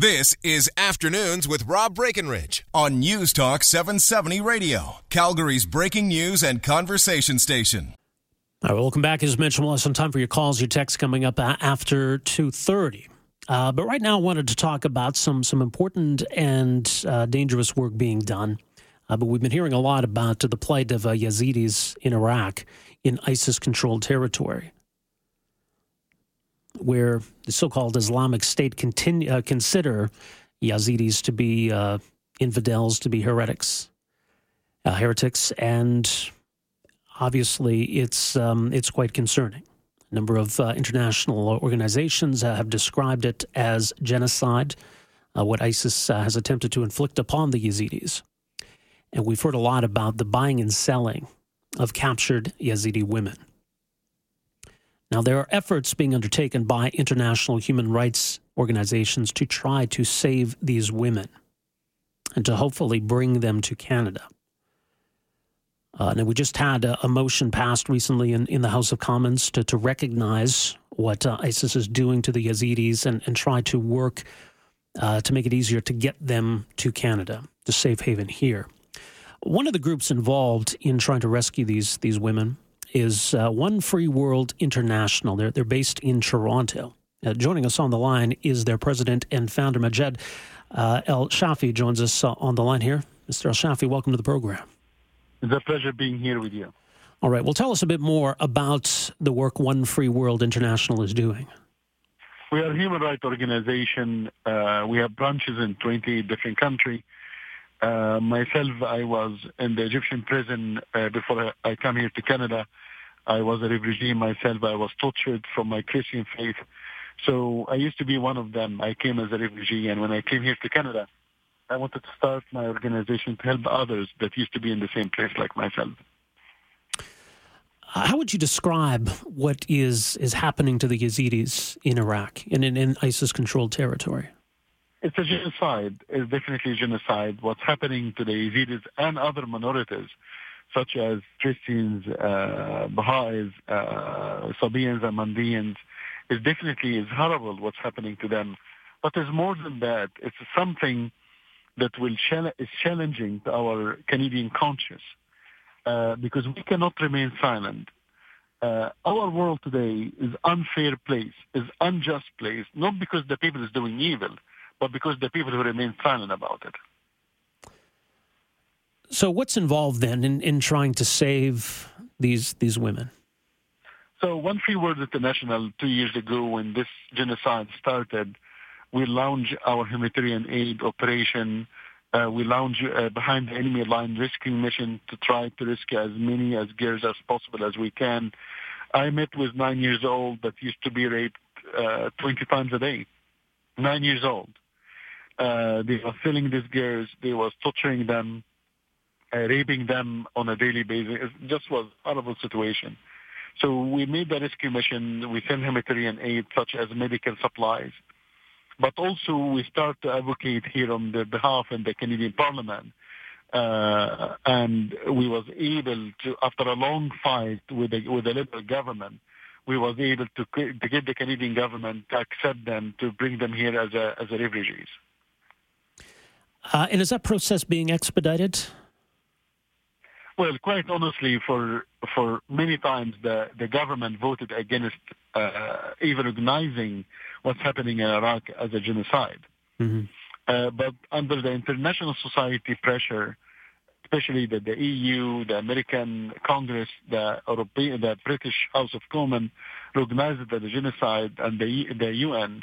This is Afternoons with Rob Breckenridge on News Talk 770 Radio, Calgary's breaking news and conversation station. All right, welcome back. As mentioned, we'll have some time for your calls, your texts coming up after 2.30. Uh, but right now, I wanted to talk about some, some important and uh, dangerous work being done. Uh, but we've been hearing a lot about the plight of uh, Yazidis in Iraq in ISIS-controlled territory where the so-called Islamic State continue, uh, consider Yazidis to be uh, infidels, to be heretics, uh, heretics, and obviously it's um, it's quite concerning. A number of uh, international organizations uh, have described it as genocide, uh, what ISIS has attempted to inflict upon the Yazidis, and we've heard a lot about the buying and selling of captured Yazidi women. Now, there are efforts being undertaken by international human rights organizations to try to save these women and to hopefully bring them to Canada. Uh, and we just had a, a, motion passed recently in, in the House of Commons to, to recognize what uh, ISIS is doing to the Yazidis and, and try to work uh, to make it easier to get them to Canada, to safe haven here. One of the groups involved in trying to rescue these, these women is uh, One Free World International. They're, they're based in Toronto. Uh, joining us on the line is their president and founder, Majed uh, El Shafie, joins us uh, on the line here. Mr. El Shafie, welcome to the program. It's a pleasure being here with you. All right. Well, tell us a bit more about the work One Free World International is doing. We are a human rights organization. Uh, we have branches in 20 different countries. Uh, myself, I was in the Egyptian prison uh, before I, come here to Canada. I was a refugee myself. I was tortured from my Christian faith. So I used to be one of them. I came as a refugee, and when I came here to Canada, I wanted to start my organization to help others that used to be in the same place like myself. How would you describe what is is happening to the Yazidis in Iraq and in, in ISIS-controlled territory? It's a genocide. It's definitely genocide. What's happening to the Yazidis and other minorities, such as Christians, uh, Baha'is, uh, Sabians, and Mandaeans, is definitely is horrible what's happening to them. But there's more than that. It's something that will is challenging to our Canadian conscience uh, because we cannot remain silent. Uh, our world today is unfair place, is unjust place, not because the people is doing evil, but because the people who remain silent about it. So, what's involved then in, in trying to save these these women? So, One Free World International, two years ago, when this genocide started, we launched our humanitarian aid operation. Uh, we launched uh, behind the enemy line rescue mission to try to rescue as many as girls as possible as we can. I met with nine years old that used to be raped uh, 20 times a day. Nine years old. Uh, they were filling these girls. They were torturing them, uh, raping them on a daily basis. It just was a horrible situation. So we made the rescue mission. We sent humanitarian aid such as medical supplies. But also we start to advocate here on the behalf in the Canadian Parliament. Uh, and we was able to, after a long fight with the, with the Liberal government, we was able to, to get the Canadian government to accept them, to bring them here as a, as a refugees. Uh, and is that process being expedited? Well, quite honestly, for for many times the, the government voted against uh, even recognizing what's happening in Iraq as a genocide. Mm-hmm. Uh, but under the international society pressure, especially the, the EU, the American Congress, the European, the British House of Commons recognized that the genocide and the the UN,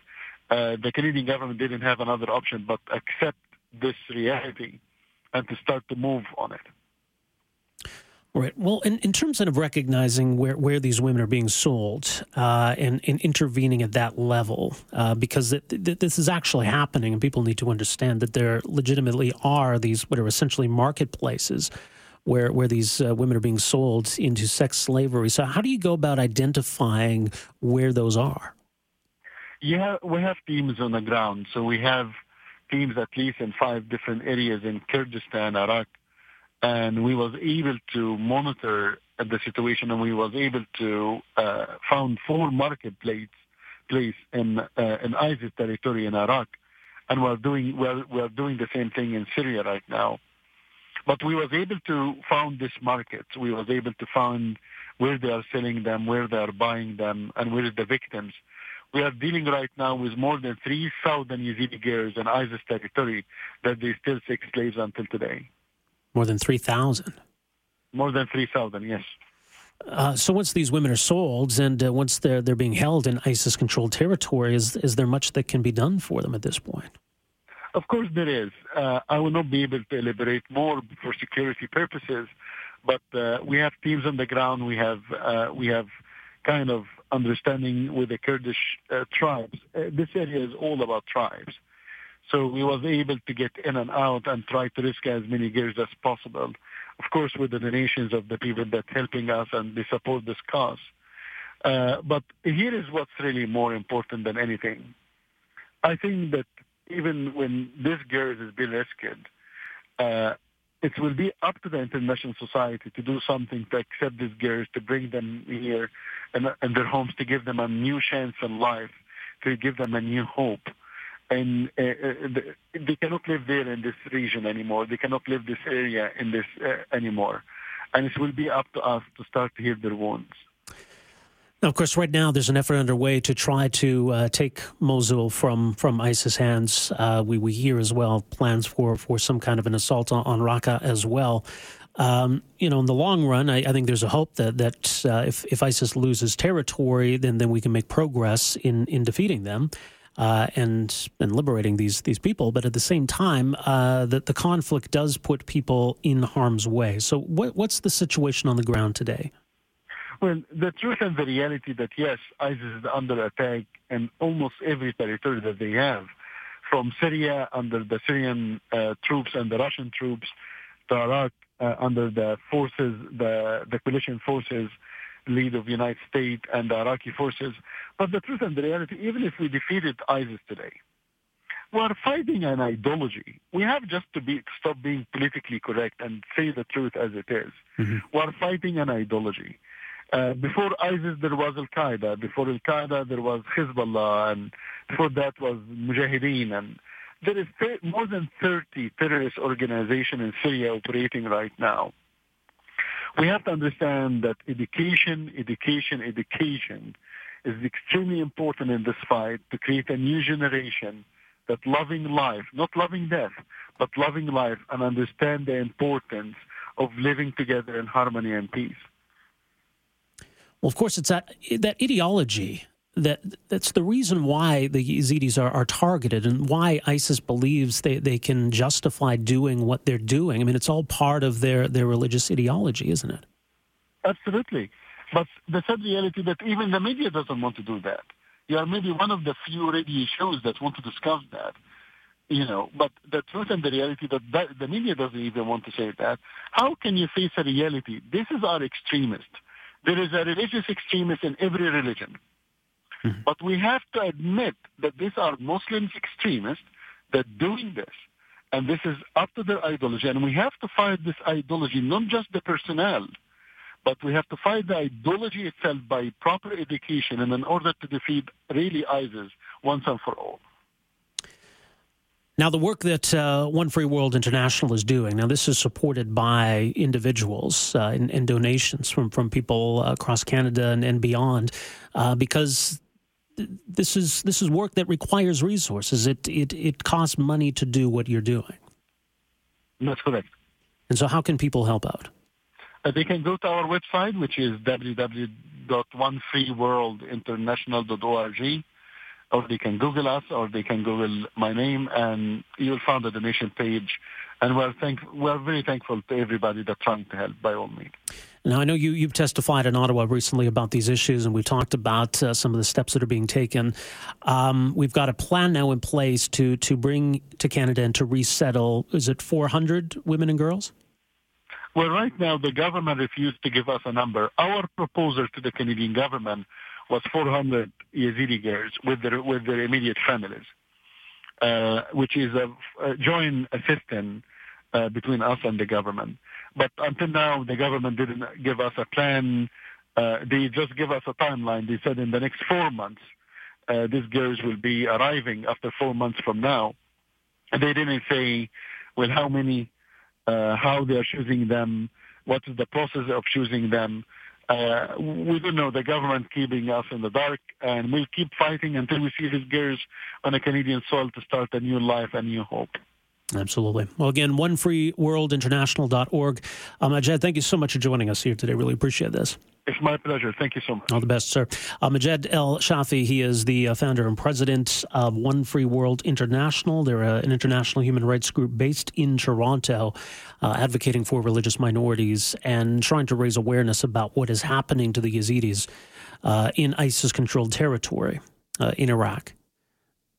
uh, the Canadian government didn't have another option but accept this reality and to start to move on it. Right. Well, in, in terms of recognizing where, where these women are being sold uh, and, and intervening at that level, uh, because it, it, this is actually happening, and people need to understand that there legitimately are these what are essentially marketplaces where where these uh, women are being sold into sex slavery. So, how do you go about identifying where those are? Yeah, we have teams on the ground. So we have teams at least in five different areas in Kurdistan, Iraq, and we was able to monitor the situation, and we was able to uh, found four marketplaces place in uh, in ISIS territory in Iraq, and we're doing we're, we're doing the same thing in Syria right now. But we was able to found this market. We was able to find where they are selling them, where they are buying them, and where the victims. We are dealing right now with more than 3,000 Yazidi girls in ISIS territory that they still take slaves until today. More than 3,000? More than 3,000, yes. Uh, so once these women are sold and uh, once they're they're being held in ISIS-controlled territory, is is there much that can be done for them at this point? Of course, there is. Uh, I will not be able to elaborate more for security purposes, but uh, we have teams on the ground. We have uh, we have kind of understanding with the Kurdish uh, tribes. this area is all about tribes. So we was able to get in and out and try to rescue as many girls as possible of course, with the donations of the people that helping us and they support this cause. Uh, but here is what's really more important than anything. I think that even when this girl is being rescued, uh, it will be up to the international society to do something to accept these girls, to bring them here and, and their homes, to give them a new chance in life, to give them a new hope and uh, uh they cannot live there in this region anymore. They cannot live this area in this uh, anymore, and it will be up to us to start to heal their wounds. Now, of course, right now there's an effort underway to try to uh, take Mosul from from ISIS hands. Uh, we we hear as well plans for for some kind of an assault on, on Raqqa as well. Um, you know, in the long run, I, I, think there's a hope that that uh, if if ISIS loses territory, then then we can make progress in in defeating them uh, and and liberating these these people. But at the same time, uh, that the conflict does put people in harm's way. So, what, what's the situation on the ground today? Well, the truth and the reality that yes, ISIS is under attack in almost every territory that they have, from Syria under the Syrian uh, troops and the Russian troops, to Iraq uh, under the forces, the the coalition forces lead of the United States and the Iraqi forces. But the truth and the reality, even if we defeated ISIS today, we are fighting an ideology. We have just to be stop being politically correct and say the truth as it is. Mm-hmm. We are fighting an ideology. Uh, before ISIS, there was Al Qaeda. Before Al Qaeda, there was Hezbollah, and before that was Mujahideen. And there is more than 30 terrorist organizations in Syria operating right now. We have to understand that education, education, education is extremely important in this fight to create a new generation that loving life, not loving death, but loving life and understand the importance of living together in harmony and peace. Well, of course, it's that that ideology that that's the reason why the Yazidis are, are targeted and why ISIS believes they, they can justify doing what they're doing. I mean, it's all part of their, their religious ideology, isn't it? Absolutely. But the sad reality that even the media doesn't want to do that. You are maybe one of the few radio shows that want to discuss that. You know, but the truth and the reality that, that the media doesn't even want to say that. How can you face a reality? This is our extremist. There is a religious extremist in every religion. Mm-hmm. But we have to admit that these are Muslims extremists that doing this. And this is up to their ideology. And we have to fight this ideology, not just the personnel, but we have to fight the ideology itself by proper education and in order to defeat really ISIS once and for all. Now, the work that uh, One Free World International is doing, now this is supported by individuals uh, and, and, donations from, from people across Canada and, and beyond, uh, because this is this is work that requires resources. It it it costs money to do what you're doing. That's correct. And so, how can people help out? Uh, they can go to our website, which is www.onefreeworldinternational.org, or they can Google us, or they can Google my name, and you'll find the donation page. And we're thank we're very thankful to everybody that's trying to help by all means. Now, I know you, you've testified in Ottawa recently about these issues, and we've talked about uh, some of the steps that are being taken. Um, we've got a plan now in place to, to bring to Canada and to resettle, is it 400 women and girls? Well, right now, the government refused to give us a number. Our proposal to the Canadian government was 400 Yazidi girls with their, with their immediate families, uh, which is a, a joint assistance uh, between us and the government. But until now, the government didn't give us a plan. Uh, they just give us a timeline. They said in the next four months, uh, these girls will be arriving after four months from now. They didn't say, well, how many, uh, how they are choosing them, what is the process of choosing them. Uh, we don't know. The government keeping us in the dark, and we'll keep fighting until we see these girls on a Canadian soil to start a new life, a new hope. Absolutely. Well, again, onefreeworldinternational.org. Um, Majed, thank you so much for joining us here today. Really appreciate this. It's my pleasure. Thank you so much. All the best, sir. Uh, Majed El Shafie, he is the uh, founder and president of One Free World International. They're uh, an international human rights group based in Toronto, uh, advocating for religious minorities and trying to raise awareness about what is happening to the Yazidis uh, in ISIS controlled territory uh, in Iraq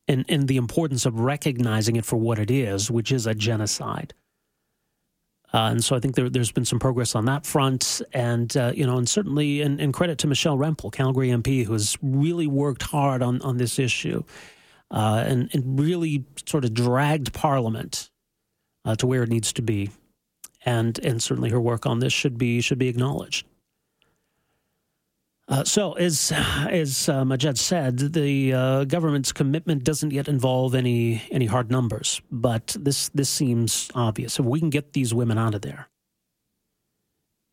and, and the importance of recognizing it for what it is, which is a genocide. Uh, and so I think there, has been some progress on that front, and uh, you know, and certainly, and, and, credit to Michelle Rempel, Calgary MP, who has really worked hard on on this issue, uh, and and really sort of dragged Parliament uh, to where it needs to be, and and certainly her work on this should be should be acknowledged. Uh, so, as as uh, Majed said, the uh, government's commitment doesn't yet involve any any hard numbers, but this this seems obvious. If we can get these women out of there,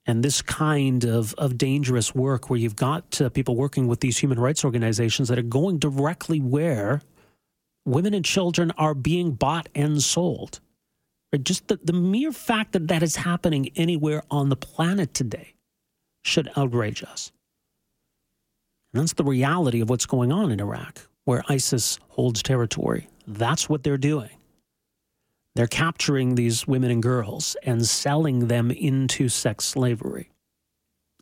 and this kind of of dangerous work, where you've got uh, people working with these human rights organizations that are going directly where women and children are being bought and sold, just the, the mere fact that that is happening anywhere on the planet today should outrage us. And that's the reality of what's going on in Iraq, where ISIS holds territory. That's what they're doing. They're capturing these women and girls and selling them into sex slavery.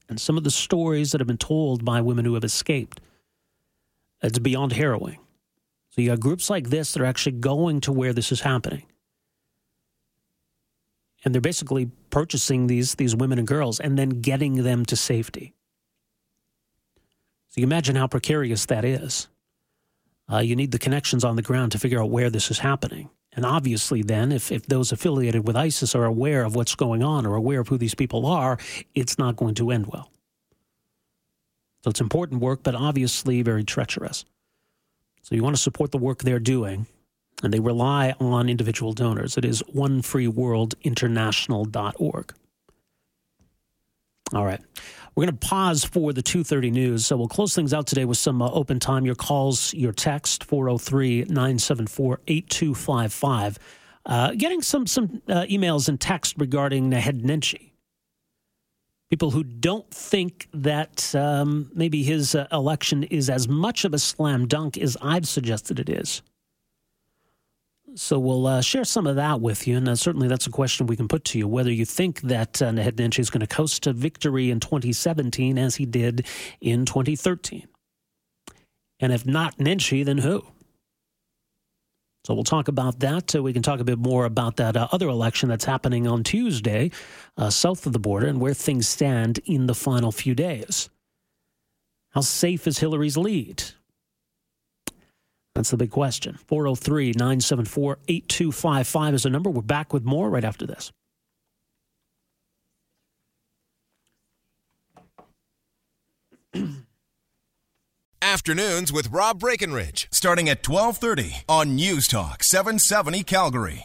And some of the stories that have been told by women who have escaped, it's beyond harrowing. So you got groups like this that are actually going to where this is happening. And they're basically purchasing these, these women and girls and then getting them to safety. So you imagine how precarious that is. Uh, you need the connections on the ground to figure out where this is happening. And obviously, then, if, if those affiliated with ISIS are aware of what's going on or aware of who these people are, it's not going to end well. So it's important work, but obviously very treacherous. So you want to support the work they're doing, and they rely on individual donors. It is onefreeworldinternational.org. All right. We're going to pause for the 2:30 news. So we'll close things out today with some uh, open time. Your calls, your text 403-974-8255. Uh, getting some some uh, emails and text regarding Naheed Nenshi. People who don't think that um, maybe his uh, election is as much of a slam dunk as I've suggested it is. So we'll uh, share some of that with you, and uh, certainly that's a question we can put to you: whether you think that uh, Naheed Nenshi is going to coast to victory in 2017 as he did in 2013, and if not Nenshi, then who? So we'll talk about that. Uh, we can talk a bit more about that uh, other election that's happening on Tuesday, uh, south of the border, and where things stand in the final few days. How safe is Hillary's lead? That's the big question. 403 974 8255 is the number. We're back with more right after this. Afternoons with Rob Breckenridge, starting at 1230 on News Talk 770 Calgary.